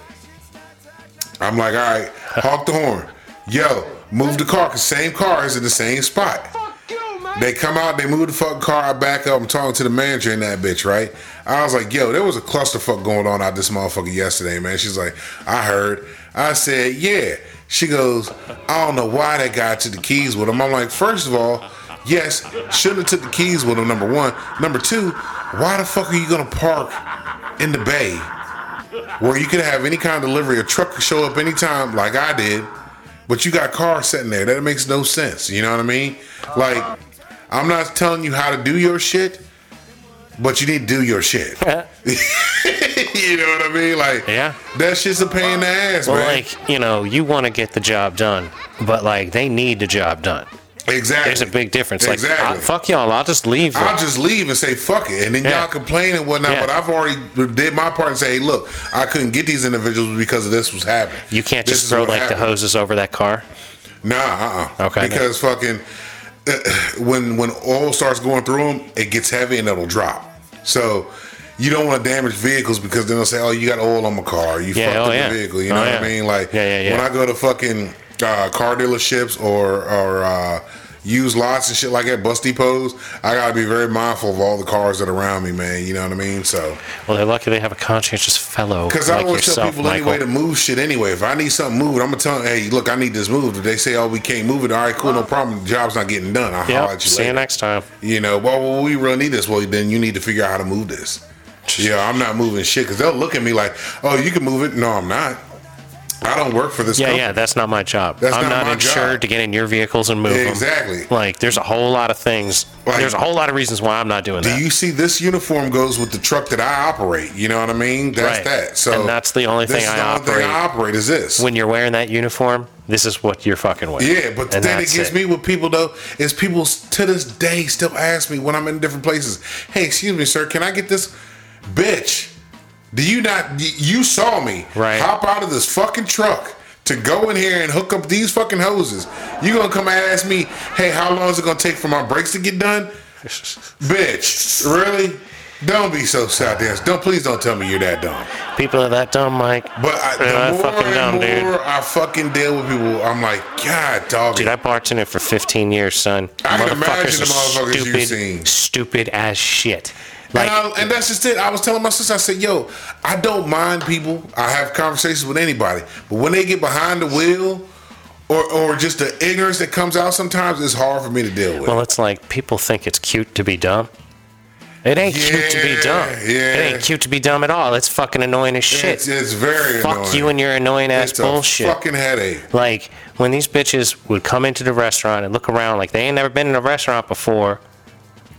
I'm like, all right, honk the horn. Yo, move the car, cause same car is in the same spot. They come out, they move the fucking car, I back up, I'm talking to the manager in that bitch, right? I was like, yo, there was a clusterfuck going on out this motherfucker yesterday, man. She's like, I heard. I said, yeah. She goes, I don't know why that guy took the keys with him. I'm like, first of all, yes, shouldn't have took the keys with him, number one. Number two, why the fuck are you gonna park in the bay where you could have any kind of delivery, a truck could show up anytime like I did, but you got cars sitting there. That makes no sense. You know what I mean? Like, I'm not telling you how to do your shit, but you need to do your shit. <laughs> you know what I mean? Like, Yeah. that shit's a pain in the ass, Well, man. like, you know, you want to get the job done, but like, they need the job done. exactly. There's a big difference. Like, Exactly. uh, fuck y'all, I'll just leave. I'll just leave and say fuck it, and then Yeah. y'all complain and whatnot. Yeah. But I've already did my part and say, hey, look, I couldn't get these individuals because of this was happening. You can't This just throw like the hoses over that car. Nah, uh, uh Okay, Because fucking uh, when when oil starts going through them, it gets heavy and it'll drop. So you don't want to damage vehicles because then they'll say, "Oh, you got oil on my car. You Yeah, fucked oh, up yeah. the vehicle." You Oh, know yeah. what I mean? Like Yeah, yeah, yeah. when I go to fucking uh, car dealerships or or uh, used lots and shit like that, bus depots, I gotta be very mindful of all the cars that are around me, man. You know what I mean? So. Well, they're lucky they have a conscientious fellow Because like I always tell yourself, people Michael. anyway to move shit anyway. If I need something moved, I'm gonna tell them, hey, look, I need this moved. If they say, oh, we can't move it, all right, cool, no problem. The job's not getting done. I'll Yep. at you See later. you next time. You know, well, well, we really need this. Well, then you need to figure out how to move this. Yeah, I'm not moving shit because they'll look at me like, oh, you can move it. No, I'm not. I don't work for this Yeah, company. yeah, that's not my job. That's I'm not not, insured job. to get in your vehicles and move them. Exactly. Like, there's a whole lot of things. Like- there's a whole lot of reasons why I'm not doing Do that. you see this uniform goes with the truck that I operate? You know what I mean? That's Right. that. So And that's the only thing I the only thing operate. I operate is this. when you're wearing that uniform, this is what you're fucking with. Yeah, but the And thing that that's gets it. me with people though is people to this day still ask me when I'm in different places, "Hey, excuse me, sir, can I get this?" Bitch, do you not? You saw me Right. hop out of this fucking truck to go in here and hook up these fucking hoses. You gonna come and ask me, "Hey, how long is it gonna take for my brakes to get done?" <laughs> Bitch, really? Don't be so sad. Don't please don't tell me you're that dumb. People are that dumb, Mike. But I, They're the more fucking and dumb, more dude. I fucking deal with people, I'm like, God, dog. Dude, I bartended for 15 years, son. I can imagine the motherfuckers you've seen. Stupid as shit. And, I, and that's just it. I was telling my sister, I said, yo, I don't mind people. I have conversations with anybody. But when they get behind the wheel or, or just the ignorance that comes out sometimes, it's hard for me to deal with. well, it's like people think it's cute to be dumb. It ain't cute to be dumb. yeah. It ain't cute to be dumb at all. It's fucking annoying as shit. it's, it's very Fuck annoying. you and your annoying ass it's bullshit. fucking headache. Like when these bitches would come into the restaurant and look around like they ain't never been in a restaurant before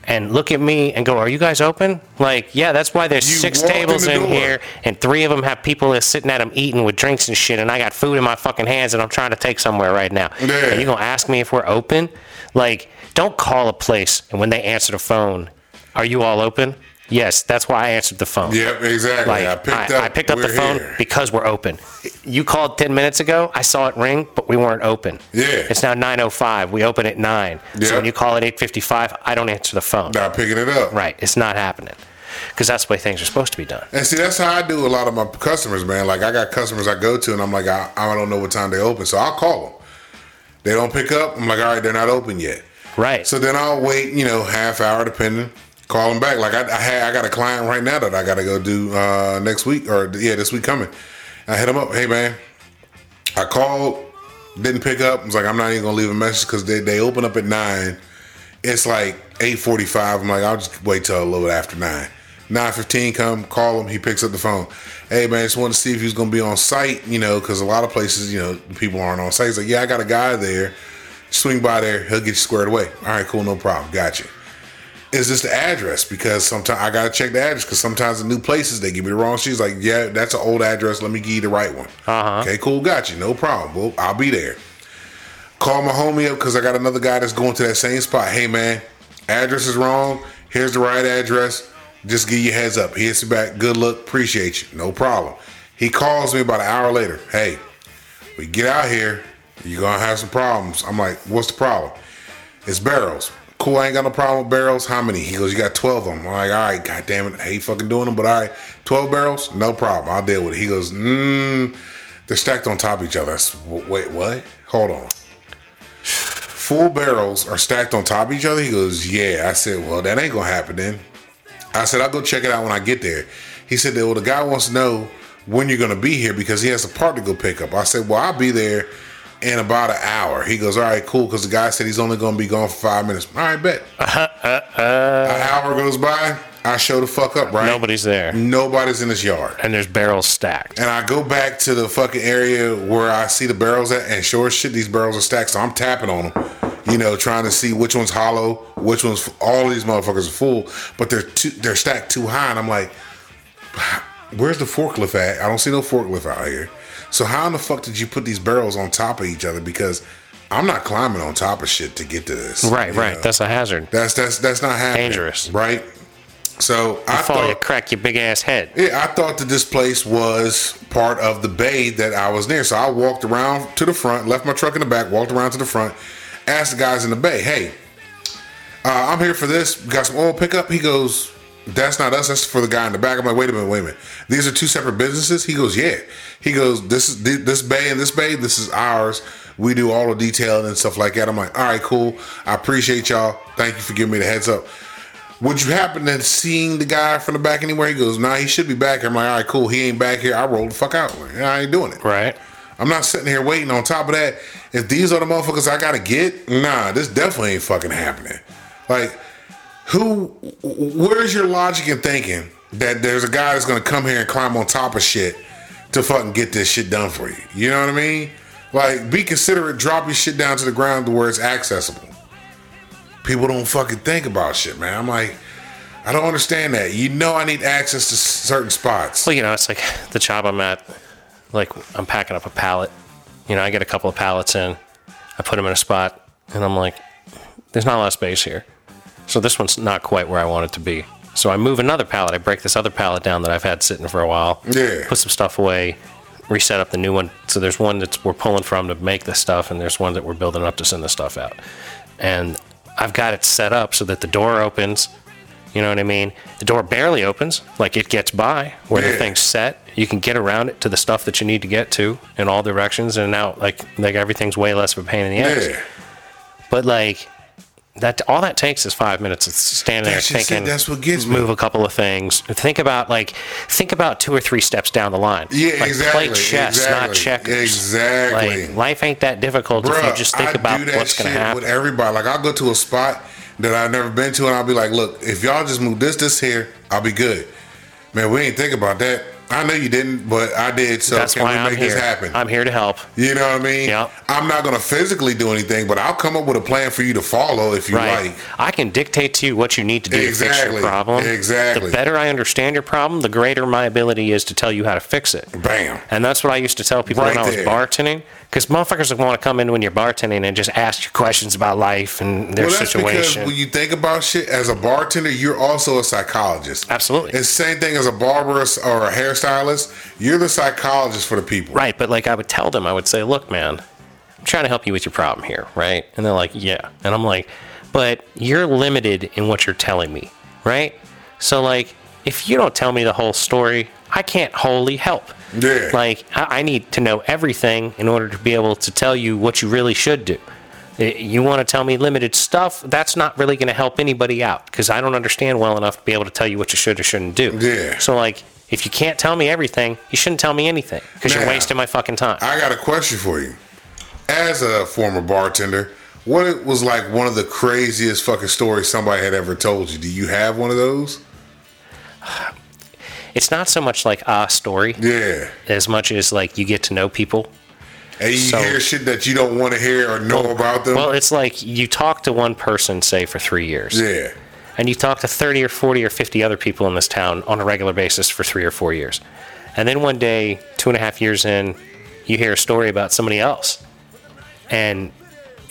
and look at me and go, Are you guys open? Like, yeah, that's why there's You six walked in tables the in door. here and three of them have people that's sitting at them eating with drinks and shit and I got food in my fucking hands and I'm trying to take somewhere right now. Yeah. And you gonna ask me if we're open? Like, don't call a place and when they answer the phone, Are you all open? Yes, that's why I answered the phone. Yep, exactly. Like I I picked I, up. picked up the phone here. because we're open. You called ten minutes ago. I saw it ring, but we weren't open. Yeah. It's now nine oh five. We open at nine. Yeah. So when you call at eight fifty five, I don't answer the phone. Not picking it up. Right. It's not happening. Because that's the way things are supposed to be done. And see, that's how I do a lot of my customers, man. Like I got customers I go to, and I'm like, I, I don't know what time they open, so I'll call them. They don't pick up. I'm like, all right, they're not open yet. Right. So then I'll wait, you know, half hour depending. Call them back. Like I, I had, I got a client right now that I got to go do uh, next week or yeah, this week coming. I hit him up. Hey man, I called, didn't pick up. I was like, I'm not even gonna leave a message because they they open up at nine. It's like eight forty five. I'm like, I'll just wait till a little bit after nine. Nine fifteen come, call him. He picks up the phone. Hey man, just wanted to see if he was gonna be on site. You know, because a lot of places, you know, people aren't on site. He's like, yeah, I got a guy there. Swing by there. He'll get you squared away. All right, cool, no problem. Got you. Is this the address? Because sometimes I gotta check the address because sometimes the new places they give me the wrong. She's like, yeah, that's an old address. Let me give you the right one. Uh-huh. Okay, cool, got you. No problem. Well, I'll be there. Call my homie up because I got another guy that's going to that same spot. Hey man, address is wrong. Here's the right address. Just give you a heads up. He hits you back. Good luck. Appreciate you. No problem. He calls me about an hour later. Hey, we get out here. You're gonna have some problems. I'm like, what's the problem? It's barrels. Cool, I ain't got no problem with barrels. How many? He goes, you got 12 of them. I'm like, all right, god damn it. I hate fucking doing them, but all right. 12 barrels? No problem. I'll deal with it. He goes, mmm, they're stacked on top of each other. Said, wait, what? Hold on. Full barrels are stacked on top of each other? He goes, yeah. I said, well, that ain't gonna happen then. I said, I'll go check it out when I get there. He said, well, the guy wants to know when you're going to be here because he has a part to go pick up. I said, well, I'll be there in about an hour. He goes, all right, cool, because the guy said he's only going to be gone for five minutes. All right, bet. <laughs> An hour goes by. I show the fuck up, right? Nobody's there. Nobody's in this yard. And there's barrels stacked. And I go back to the fucking area where I see the barrels at, and sure as shit, these barrels are stacked. So I'm tapping on them, you know, trying to see which one's hollow, which one's all these motherfuckers are full, but they're too, they're stacked too high, and I'm like, where's the forklift at? I don't see no forklift out here. So how in the fuck did you put these barrels on top of each other? Because I'm not climbing on top of shit to get to this. Right, right. know? That's a hazard. that's that's that's not happening. Dangerous. right? So I Fall, you thought, crack your big ass head. yeah, I thought that this place was part of the bay that I was near. So I walked around to the front, left my truck in the back, walked around to the front, asked the guys in the bay, hey, uh, I'm here for this. Got some oil pickup? He goes, that's not us. That's for the guy in the back. I'm like, wait a minute, wait a minute. These are two separate businesses? He goes, yeah. He goes, this is this bay and this bay, this is ours. We do all the detailing and stuff like that. I'm like, all right, cool. I appreciate y'all. Thank you for giving me the heads up. Would you happen to seeing the guy from the back anywhere? He goes, nah, he should be back. I'm like, all right, cool. He ain't back here. I rolled the fuck out. I ain't doing it. Right. I'm not sitting here waiting. On top of that, if these are the motherfuckers I gotta get, nah, this definitely ain't fucking happening. Like, who? Where's your logic in thinking that there's a guy that's gonna come here and climb on top of shit to fucking get this shit done for you. You know what I mean? Like, be considerate, drop your shit down to the ground to where it's accessible. People don't fucking think about shit, man. I'm like, I don't understand that. You know, I need access to certain spots. Well, you know, it's like <laughs> the job I'm at. Like I'm packing up a pallet. You know, I get a couple of pallets in. I put them in a spot, and I'm like, "There's not a lot of space here." So this one's not quite where I want it to be. So I move another pallet. I break this other pallet down that I've had sitting for a while. Yeah. Put some stuff away. Reset up the new one. So there's one that we're pulling from to make this stuff, and there's one that we're building up to send the stuff out. And I've got it set up so that the door opens. You know what I mean? The door barely opens, like it gets by where the thing's set. You can get around it to the stuff that you need to get to in all directions, and now like like everything's way less of a pain in the ass. Yeah. But like that, all that takes is five minutes of standing there That's it. thinking. That's what gets me. Move a couple of things. Think about like think about two or three steps down the line. Yeah, like exactly, Play chess, not checkers. exactly. Like life ain't that difficult if you just think I about what's gonna happen. with everybody. Like I'll go to a spot that I've never been to, and I'll be like, "Look, if y'all just move this, this here, I'll be good." Man, we ain't think about that. I know you didn't, but I did. So That's can why we I'm make here. this happen? I'm here to help. you know what I mean? Yep. I'm not gonna physically do anything, but I'll come up with a plan for you to follow if you Right. like. I can dictate to you what you need to do to fix Exactly. your problem. Exactly. The better I understand your problem, the greater my ability is to tell you how to fix it. Bam. And that's what I used to tell people Right when I was there. bartending. Because motherfuckers want to come in when you're bartending and just ask you questions about life and their Well, that's situation. because when you think about shit as a bartender, you're also a psychologist. Absolutely. It's the same thing as a barber or a hairstylist. You're the psychologist for the people. Right, but like I would tell them, I would say, "Look, man, I'm trying to help you with your problem here, right?" And they're like, "Yeah," and I'm like, "But you're limited in what you're telling me, right? So like, if you don't tell me the whole story, I can't wholly help. Yeah. Like, I, I need to know everything in order to be able to tell you what you really should do." You want to tell me limited stuff? That's not really going to help anybody out because I don't understand well enough to be able to tell you what you should or shouldn't do. Yeah. So, like, if you can't tell me everything, you shouldn't tell me anything because you're wasting my fucking time. I got a question for you. As a former bartender, what was like one of the craziest fucking stories somebody had ever told you? Do you have one of those? <sighs> it's not so much like a story Yeah. as much as like you get to know people. And you So- hear shit that you don't want to hear or know about them. Well, it's like you talk to one person, say, for three years, yeah. and you talk to 30 or 40 or 50 other people in this town on a regular basis for three or four years. And then one day, two and a half years in, you hear a story about somebody else. And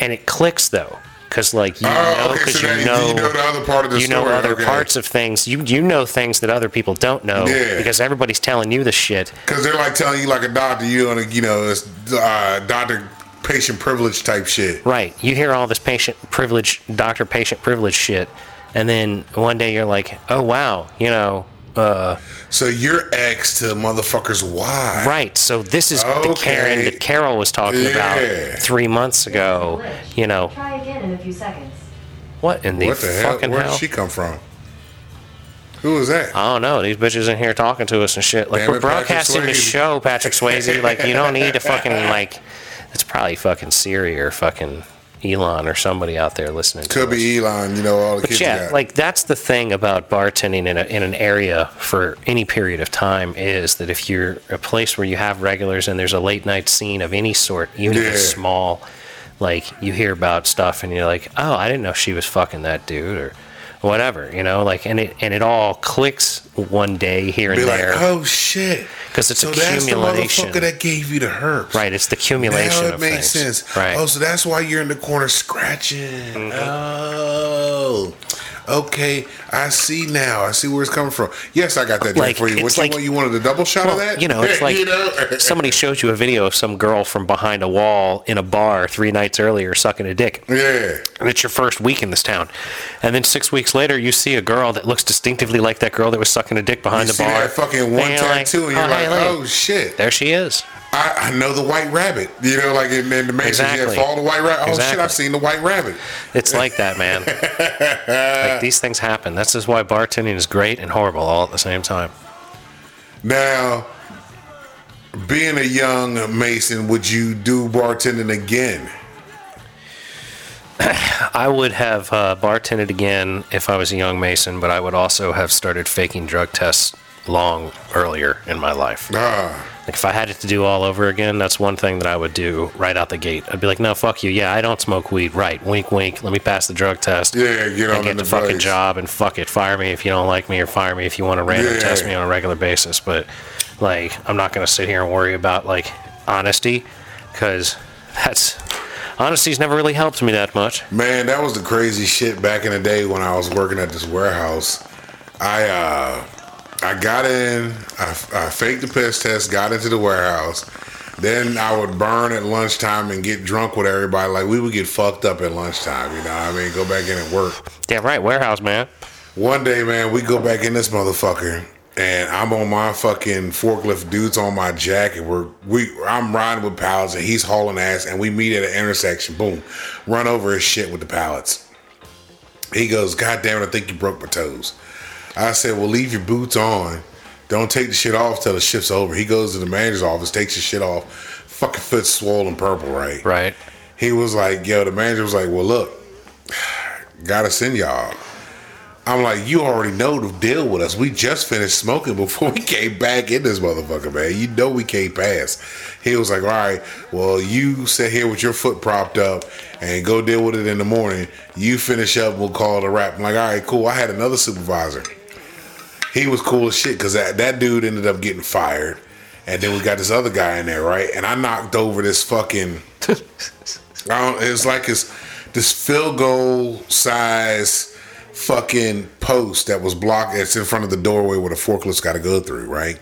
and it clicks though. Because like you Oh, know, okay, because so you know, you know the other part of the you know other okay. parts of things. You you know things that other people don't know Yeah. because everybody's telling you the shit. Because they're like telling you like a doctor, you know, you know, it's uh, doctor patient privilege type shit. Right. You hear all this patient privilege, doctor patient privilege shit, and then one day you're like, oh wow, you know, uh, So you're ex to motherfuckers why? right. So this is the Karen that Carol was talking Yeah. about three months ago. You know, Try again in a few seconds. what in the, What the hell? Where hell? did she come from? Who was that? I don't know. These bitches in here talking to us and shit. Like Damn we're it, broadcasting the show, Patrick Swayze. like you don't need to fucking like. It's probably fucking Siri or fucking Elon or somebody out there listening. to Could be Elon, you know, all the But kids yeah, got. like that's the thing about bartending in, a, in an area for any period of time is that if you're a place where you have regulars and there's a late night scene of any sort, even if it's small, like you hear about stuff and you're like, oh, I didn't know she was fucking that dude or whatever, you know, like and it and it all clicks one day here and be like, there oh shit. 'Cause it's so that's the motherfucker that gave you the herpes. right. It's the accumulation Now it of makes things. sense. Right. Mm-hmm. Oh, so that's why you're in the corner scratching. Oh, okay. I see now. I see where it's coming from. Yes, I got that Like, for you. What like-? You wanted a double shot Well, of that? you know, it's <laughs> like you know? <laughs> somebody shows you a video of some girl from behind a wall in a bar three nights earlier sucking a dick. yeah. and it's your first week in this town. And then six weeks later, you see a girl that looks distinctively like that girl that was sucking a dick behind You the see bar. that fucking one And you're like, tattoo, and oh, you're "Oh, like, hey, oh shit. there she is. I, I know the white rabbit. You know, like in, in the Matrix, Exactly. yeah, follow the white rabbit. Oh shit, I've seen the white rabbit. It's like that, man. <laughs> like these things happen. That's just why bartending is great and horrible all at the same time. Now, being a young Mason, would you do bartending again? <clears throat> I would have uh, bartended again if I was a young Mason, but I would also have started faking drug tests long earlier in my life. Ah, Like if I had it to do all over again, that's one thing that I would do right out the gate. I'd be like, no, fuck you. Yeah, I don't smoke weed. Right. Wink, wink. Let me pass the drug test. Yeah, get on get the the fucking job and fuck it. Fire me if you don't like me or fire me if you want to random Yeah. test me on a regular basis. But like, I'm not going to sit here and worry about like honesty because that's honesty's never really helped me that much. Man, that was the crazy shit back in the day when I was working at this warehouse. I uh I got in, I, I faked the piss test, got into the warehouse. Then I would burn at lunchtime and get drunk with everybody. Like we would get fucked up at lunchtime, you know what I mean? Go back in and work. Yeah, right. Warehouse man. One day, man, we go back in this motherfucker, and I'm on my fucking forklift. Dude's on my jacket. we're we. I'm riding with pallets, and he's hauling ass, and we meet at an intersection. Boom, run over his shit with the pallets. He goes, "God damn it, I think you broke my toes." I said, "Well, leave your boots on. Don't take the shit off till the shift's over." He goes to the manager's office, takes his shit off. Fucking foot swollen purple, right? Right. He was like, yo, the manager was like, well, look, gotta send y'all. I'm like, you already know to deal with us. We just finished smoking before we came back in this motherfucker, man. You know we can't pass. He was like, all right, well, you sit here with your foot propped up and go deal with it in the morning. You finish up, we'll call it a wrap. I'm like, all right, cool. I had another supervisor. He was cool as shit because that, that dude ended up getting fired. And then we got this other guy in there, right? And I knocked over this fucking I don't, it's like it's this field goal size fucking post that was blocked. It's in front of the doorway where the forklift's got to go through, right?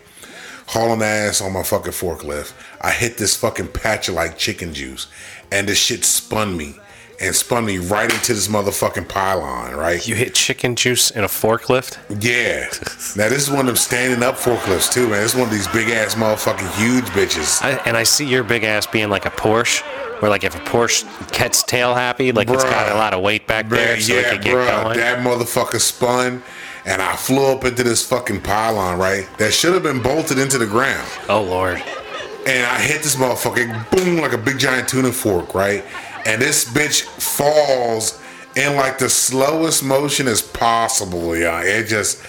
Hauling ass on my fucking forklift. I hit this fucking patch of like chicken juice, and this shit spun me and spun me right into this motherfucking pylon, right? You hit chicken juice in a forklift? Yeah. <laughs> Now this is one of them standing up forklifts too, man. This is one of these big ass motherfucking huge bitches. I, and I see your big ass being like a Porsche, where like if a Porsche gets tail happy, like it's got a lot of weight back there, so it yeah, could get bruh, going. that motherfucker spun, and I flew up into this fucking pylon, right? That should have been bolted into the ground. oh lord. And I hit this motherfucker, boom, like a big giant tuning fork, right? And this bitch falls in like the slowest motion as possible, yeah. It just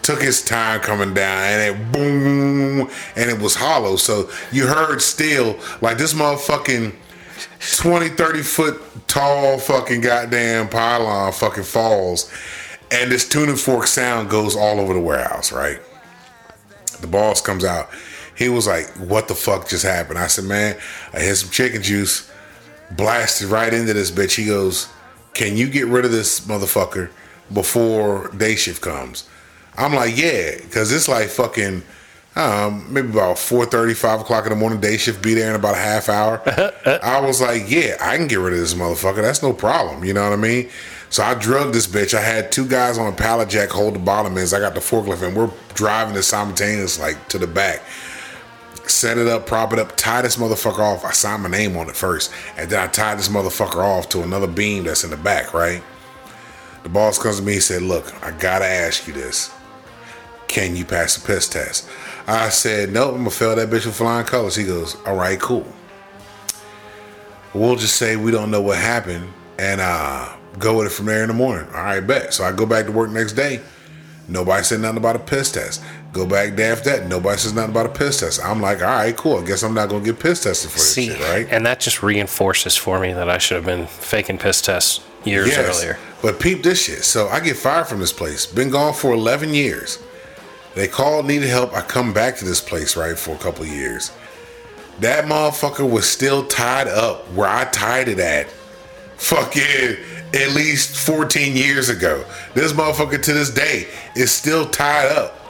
took its time coming down, and it boom, and it was hollow. So you heard still, like this motherfucking 20, 30 foot tall fucking goddamn pylon fucking falls, and this tuning fork sound goes all over the warehouse, right? The boss comes out. He was like, "What the fuck just happened?" I said, "Man, I hit some chicken juice, blasted right into this bitch." He goes, "Can you get rid of this motherfucker before day shift comes?" I'm like, "Yeah," because it's like fucking. Um, maybe about 4.30, 5 o'clock in the morning, day shift be there in about a half hour. <laughs> I was like, yeah, I can get rid of this motherfucker. That's no problem. You know what I mean? So I drugged this bitch. I had two guys on a pallet jack hold the bottom ends. I got the forklift and we're driving this simultaneous like to the back. Set it up, prop it up, tie this motherfucker off. I signed my name on it first. And then I tied this motherfucker off to another beam that's in the back, right? The boss comes to me and said, Look, I gotta ask you this. Can you pass the piss test? I said, Nope, I'm gonna fail that bitch with flying colors. He goes, All right, cool. We'll just say we don't know what happened and uh, go with it from there in the morning. All right, bet. So I go back to work next day. Nobody said nothing about a piss test. Go back day after that. Nobody says nothing about a piss test. I'm like, all right, cool. I guess I'm not gonna get piss tested for this See, shit, right? and that just reinforces for me that I should have been faking piss tests years earlier. But peep this shit. So I get fired from this place. Been gone for 11 years. They called, needed help. I come back to this place, right, for a couple of years. That motherfucker was still tied up where I tied it at. Fucking at least 14 years ago. This motherfucker to this day is still tied up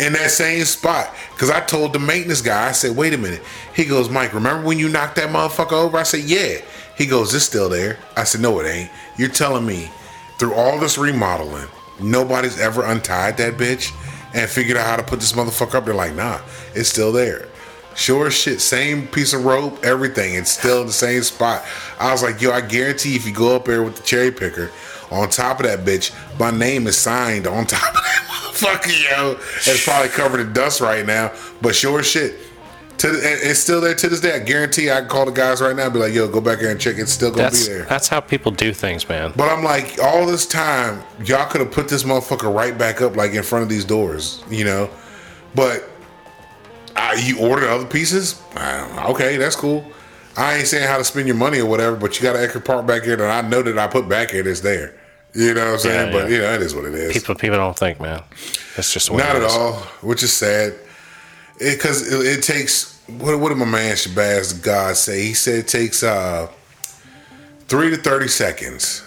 in that same spot. Cause I told the maintenance guy, I said, wait a minute. He goes, Mike, remember when you knocked that motherfucker over? I said, yeah. He goes, it's still there. I said, no, it ain't. You're telling me through all this remodeling, nobody's ever untied that bitch and figured out how to put this motherfucker up. They're like, nah, it's still there. Sure shit, same piece of rope, everything. It's still in the same spot. I was like, yo, I guarantee if you go up there with the cherry picker, on top of that bitch, my name is signed on top of that <laughs> motherfucker, yo. It's probably covered in dust right now, but sure shit. To it's still there to this day. I guarantee I can call the guys right now and be like, yo, go back here and check. It's still gonna That's be there. that's how people do things, man. But I'm like, all this time, y'all could have put this motherfucker right back up, like in front of these doors, you know? But I, you ordered other pieces. Okay, that's cool. I ain't saying how to spend your money or whatever, but you got an extra part back here that I know that I put back here that's there. You know what I'm saying? Yeah, but yeah. you know, it is what it is. People people don't think, man. It's just the Not it at is. all, which is sad. Because it, it takes what, what did my man Shabazz God say? He said it takes uh, three to thirty seconds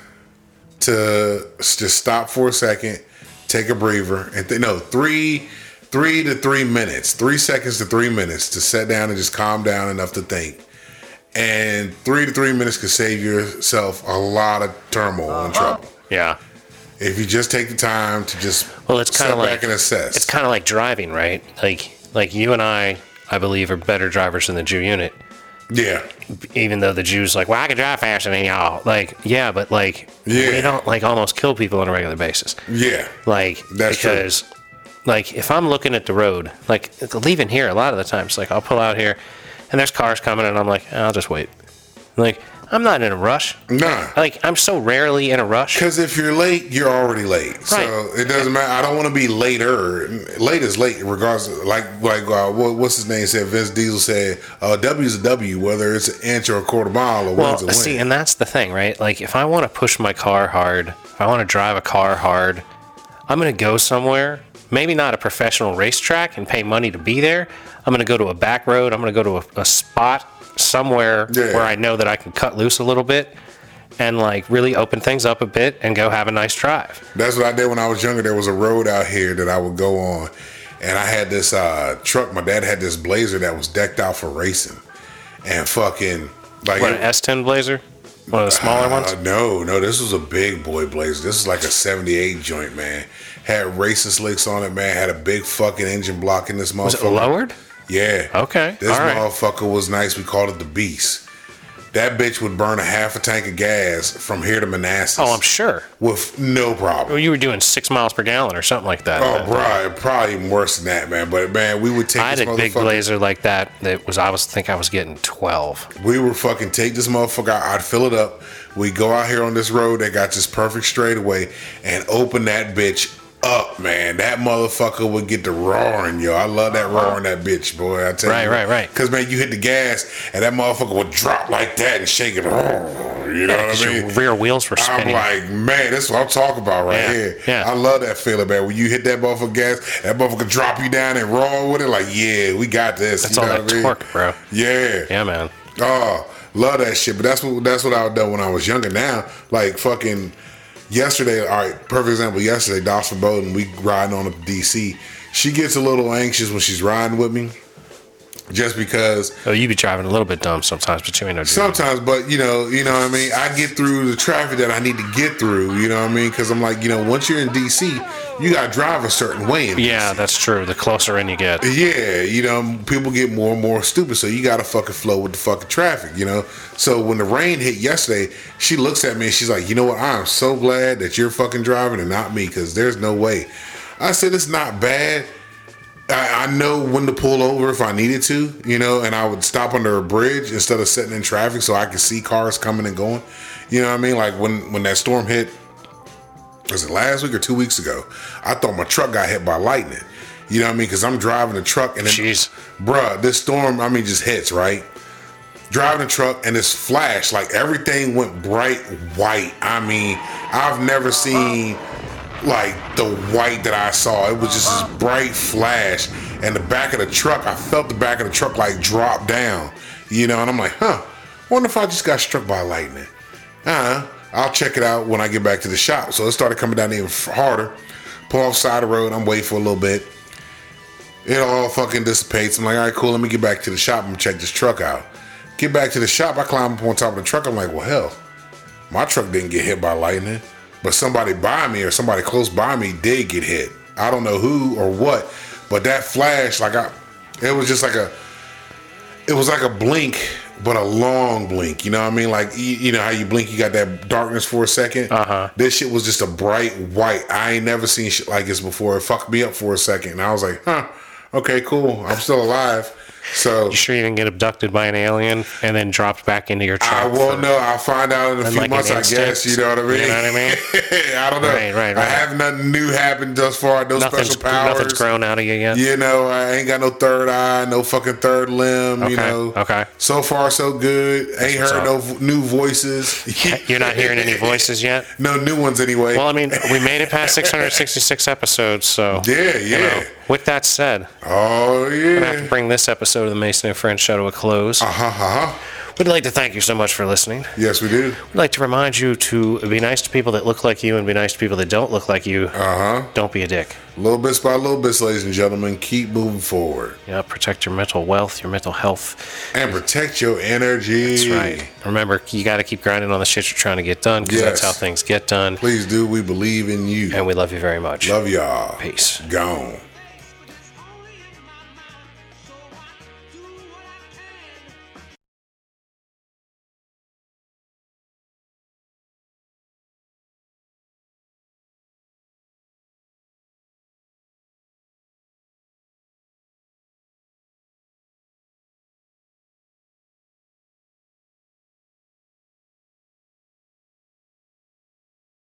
to s- just stop for a second, take a breather, and th- no three three to three minutes, three seconds to three minutes to sit down and just calm down enough to think. And three to three minutes could save yourself a lot of turmoil and trouble. Yeah. If you just take the time to just Well, it's kind of like back and assess. It's kind of like driving, right? Like like you and I, I believe, are better drivers than the Ju Unit. yeah. Even though the Jews like, well, I can drive faster than y'all. Like, yeah, but like, Yeah. we don't like almost kill people on a regular basis. Yeah. Like, That's true. because, like, if I'm looking at the road, like leaving here, a lot of the times, like I'll pull out here, and there's cars coming, and I'm like, I'll just wait. Like, I'm not in a rush. Nah. Like, I'm so rarely in a rush. Because if you're late, you're already late. So it doesn't matter. I don't want to be later. Late is late, regardless. Like like uh, what, what's his name said? Vin Diesel said, uh, "W's a W, whether it's an inch or a quarter mile or Well, wins a win." see, and that's the thing, right? Like, if I want to push my car hard, if I want to drive a car hard, I'm going to go somewhere, maybe not a professional racetrack and pay money to be there. I'm going to go to a back road. I'm going to go to a, a spot somewhere Yeah. where I know that I can cut loose a little bit and, like, really open things up a bit and go have a nice drive. That's what I did when I was younger. There was a road out here that I would go on, and I had this uh, truck. My dad had this Blazer that was decked out for racing, and fucking like What, an S10 Blazer? One of the smaller ones? Uh, no, no, this was a big boy blazer. This is like a 78 joint, man. Had racing slicks on it, man. Had a big fucking engine block in this motherfucker. Was it lowered? Yeah. Okay, This all right. motherfucker was nice. We called it the Beast. That bitch would burn a half a tank of gas from here to Manassas. Oh, I'm sure. With no problem. Well, you were doing six miles per gallon or something like that. Oh, bro, probably even worse than that, man. But man, we would take I had a big blazer like that. That was I was think I was getting twelve. We would fucking take this motherfucker out. I'd fill it up. We go out here on this road that got this perfect straightaway and open that bitch up, man. That motherfucker would get the roaring, yo. I love that uh-huh. roaring, that bitch, boy. I tell Right, you. right, right. right. Because, man, you hit the gas and that motherfucker would drop like that and shake it. You know what I mean? your rear wheels were spinning. I'm like, man, that's what I'm talking about right Yeah, here. yeah. I love that feeling, man. When you hit that motherfucker gas, that motherfucker drop you down and roll with it. Like, yeah, we got this. That's you all know that what I mean? torque, bro. Yeah. Yeah, man. Oh, love that shit. But that's what that's what I would do when I was younger. Now, like fucking yesterday, all right, perfect example. Yesterday, Dawson Bowden, we riding on to DC. She gets a little anxious when she's riding with me, just because Oh, you be driving a little bit dumb sometimes, but you ain't no. sometimes. But you know, you know what I mean. I get through the traffic that I need to get through. You know what I mean? Because I'm like, you know, once you're in DC, you got to drive a certain way. In Yeah, that's true. The closer in you get. Yeah, you know, people get more and more stupid, so you gotta fucking flow with the fucking traffic, you know. So when the rain hit yesterday, she looks at me and she's like, "You know what? I'm so glad that you're fucking driving and not me, because there's no way." I said, "It's not bad. I, I know when to pull over if I needed to, you know, and I would stop under a bridge instead of sitting in traffic so I could see cars coming and going. You know what I mean? Like when when that storm hit, was it last week or two weeks ago? I thought my truck got hit by lightning. You know what I mean? Because I'm driving a truck and then, Jeez. bruh, this storm, I mean, just hits, right? Driving a truck and it's flash, like everything went bright white. I mean, I've never seen like the white that I saw. It was just this bright flash. And the back of the truck, I felt the back of the truck like drop down. You know, and I'm like, huh, wonder if I just got struck by lightning. Uh-huh. I'll check it out when I get back to the shop. So it started coming down even harder. Pull off side of the road. I'm waiting for a little bit. It all fucking dissipates. I'm like, all right, cool. Let me get back to the shop and check this truck out. Get back to the shop. I climb up on top of the truck. I'm like, well, hell, my truck didn't get hit by lightning, but somebody by me or somebody close by me did get hit. I don't know who or what, but that flash, like I, it was just like a, it was like a blink, but a long blink. You know what I mean? Like you, you know how you blink, you got that darkness for a 2nd Uh-huh. This shit was just a bright white. I ain't never seen shit like this before. It fucked me up for a second, and I was like, huh, okay, cool. I'm still alive. So You sure you didn't get abducted by an alien and then dropped back into your truck? I won't know. I'll find out in a few like months, I instant, guess. You know what I mean? you know what I mean? <laughs> I don't know. Right, right, right. I have nothing new happen thus far. No Nothing's, special powers. nothing's grown out of you yet. You know, I ain't got no third eye, no fucking third limb. You know, okay. So far, so good. Ain't heard no new voices. You're not hearing any voices yet. <laughs> no new ones anyway. Well, I mean, we made it past 666 episodes, so <laughs> yeah, you yeah. know, with that said, Oh I have to bring this episode of the Mason and Friends show to a close. Uh huh. Uh huh. We'd like to thank you so much for listening. Yes, we do. We'd like to remind you to be nice to people that look like you and be nice to people that don't look like you. Uh huh. Don't be a dick. Little bits by little bits, ladies and gentlemen. Keep moving forward Yeah, protect your mental wealth, your mental health. and protect your energy. That's right. Remember, you got to keep grinding on the shit you're trying to get done because that's how things get done. Please do. We believe in you. And we love you very much. Love y'all. Peace. Gone.